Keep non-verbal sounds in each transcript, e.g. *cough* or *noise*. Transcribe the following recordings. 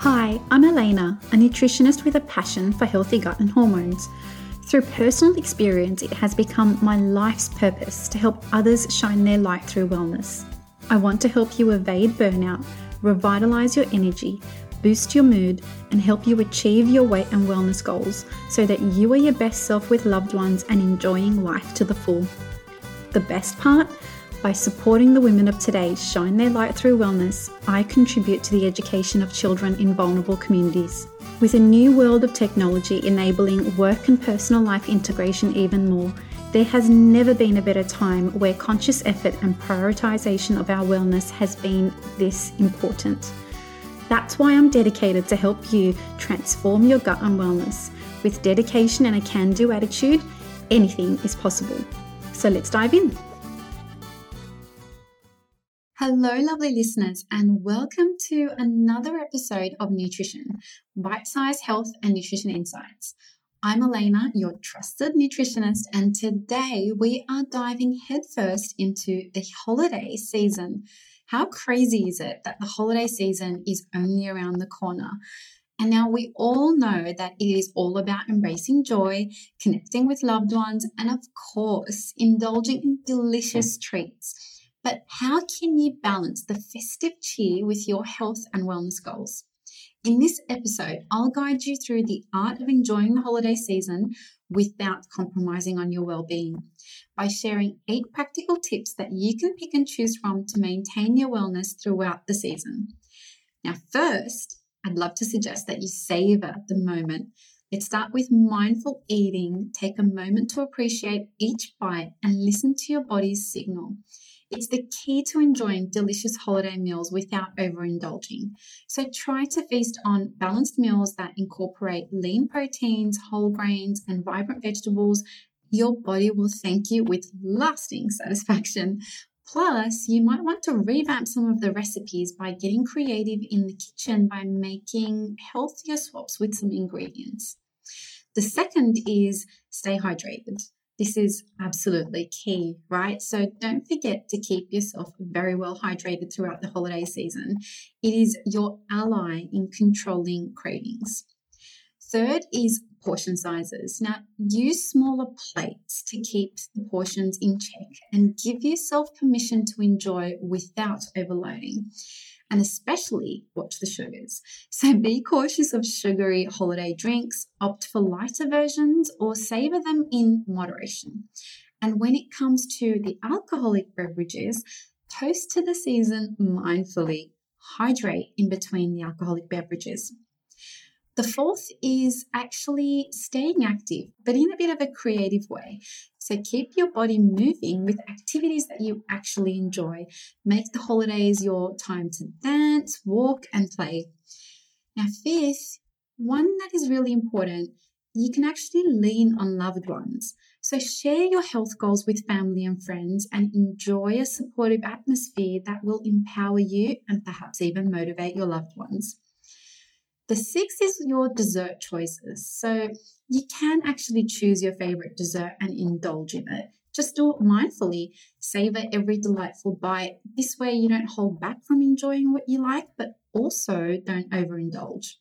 Hi, I'm Aleyna, a nutritionist with a passion for healthy gut and hormones. Through personal experience, it has become my life's purpose to help others shine their light through wellness. I want to help you evade burnout, revitalize your energy, boost your mood, and help you achieve your weight and wellness goals so that you are your best self with loved ones and enjoying life to the full. The best part? By supporting the women of today shine their light through wellness, I contribute to the education of children in vulnerable communities. With a new world of technology enabling work and personal life integration even more, there has never been a better time where conscious effort and prioritization of our wellness has been this important. That's why I'm dedicated to help you transform your gut and wellness. With dedication and a can do attitude, anything is possible. So let's dive in. Hello, lovely listeners, and welcome to another episode of Nutrition Bite Size Health and Nutrition Insights. I'm Aleyna, your trusted nutritionist, and today we are diving headfirst into the holiday season. How crazy is it that the holiday season is only around the corner? And now we all know that it is all about embracing joy, connecting with loved ones, and of course, indulging in delicious treats. But how can you balance the festive cheer with your health and wellness goals? In this episode, I'll guide you through the art of enjoying the holiday season without compromising on your well-being by sharing eight practical tips that you can pick and choose from to maintain your wellness throughout the season. Now, first, I'd love to suggest that you savor the moment. Let's start with mindful eating. Take a moment to appreciate each bite and listen to your body's signal. It's the key to enjoying delicious holiday meals without overindulging. So try to feast on balanced meals that incorporate lean proteins, whole grains, and vibrant vegetables. Your body will thank you with lasting satisfaction. Plus, you might want to revamp some of the recipes by getting creative in the kitchen by making healthier swaps with some ingredients. The second is stay hydrated. This is absolutely key, right? So don't forget to keep yourself very well hydrated throughout the holiday season. It is your ally in controlling cravings. Third is portion sizes. Now, use smaller plates to keep the portions in check and give yourself permission to enjoy without overloading and especially watch the sugars. So *laughs* be cautious of sugary holiday drinks, opt for lighter versions, or savor them in moderation. And when it comes to the alcoholic beverages, toast to the season mindfully. Hydrate in between the alcoholic beverages. The fourth is actually staying active, but in a bit of a creative way. So keep your body moving with activities that you actually enjoy. Make the holidays your time to dance, walk, and play. Now, fifth, one that is really important, you can actually lean on loved ones. So share your health goals with family and friends and enjoy a supportive atmosphere that will empower you and perhaps even motivate your loved ones. The sixth is your dessert choices. So you can actually choose your favorite dessert and indulge in it. Just do it mindfully. Savor every delightful bite. This way, you don't hold back from enjoying what you like, but also don't overindulge.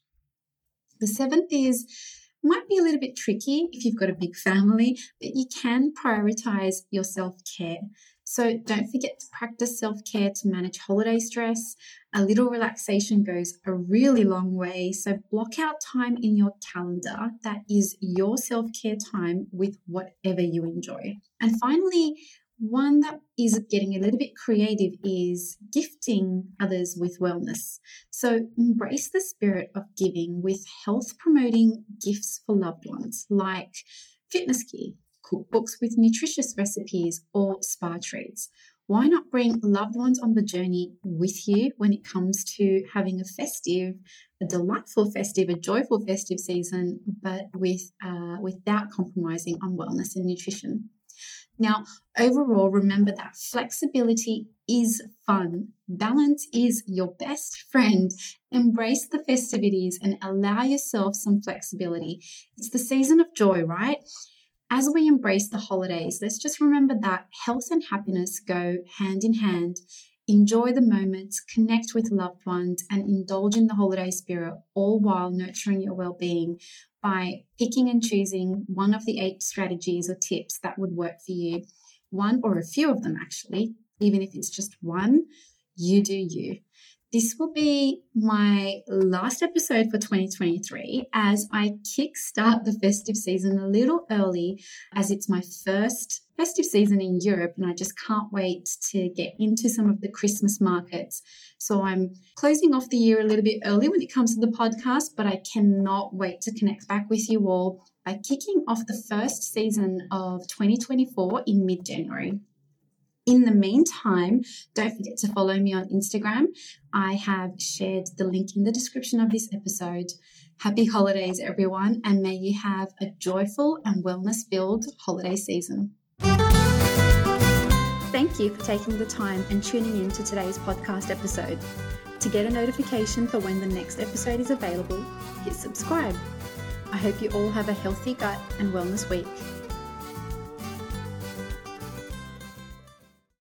The seventh is might be a little bit tricky if you've got a big family, but you can prioritize your self care. So don't forget to practice self care to manage holiday stress. A little relaxation goes a really long way. So block out time in your calendar that is your self care time with whatever you enjoy. And finally, one that is getting a little bit creative is gifting others with wellness. So embrace the spirit of giving with health promoting gifts for loved ones like fitness gear, cookbooks with nutritious recipes, or spa treats. Why not bring loved ones on the journey with you when it comes to having a festive, a delightful festive, a joyful festive season, but with uh, without compromising on wellness and nutrition? Now, overall, remember that flexibility is fun. Balance is your best friend. Embrace the festivities and allow yourself some flexibility. It's the season of joy, right? As we embrace the holidays, let's just remember that health and happiness go hand in hand. enjoy the moments, connect with loved ones, and indulge in the holiday spirit, all while nurturing your well being by picking and choosing one of the eight strategies or tips that would work for you. One or a few of them, actually, even if it's just one, you do you. This will be my last episode for 2023 as I kickstart the festive season a little early as it's my first festive season in Europe and I just can't wait to get into some of the Christmas markets. So I'm closing off the year a little bit early when it comes to the podcast, but I cannot wait to connect back with you all by kicking off the first season of 2024 in mid January. In the meantime, don't forget to follow me on Instagram. I have shared the link in the description of this episode. Happy holidays, everyone, and may you have a joyful and wellness filled holiday season. Thank you for taking the time and tuning in to today's podcast episode. To get a notification for when the next episode is available, hit subscribe. I hope you all have a healthy gut and wellness week.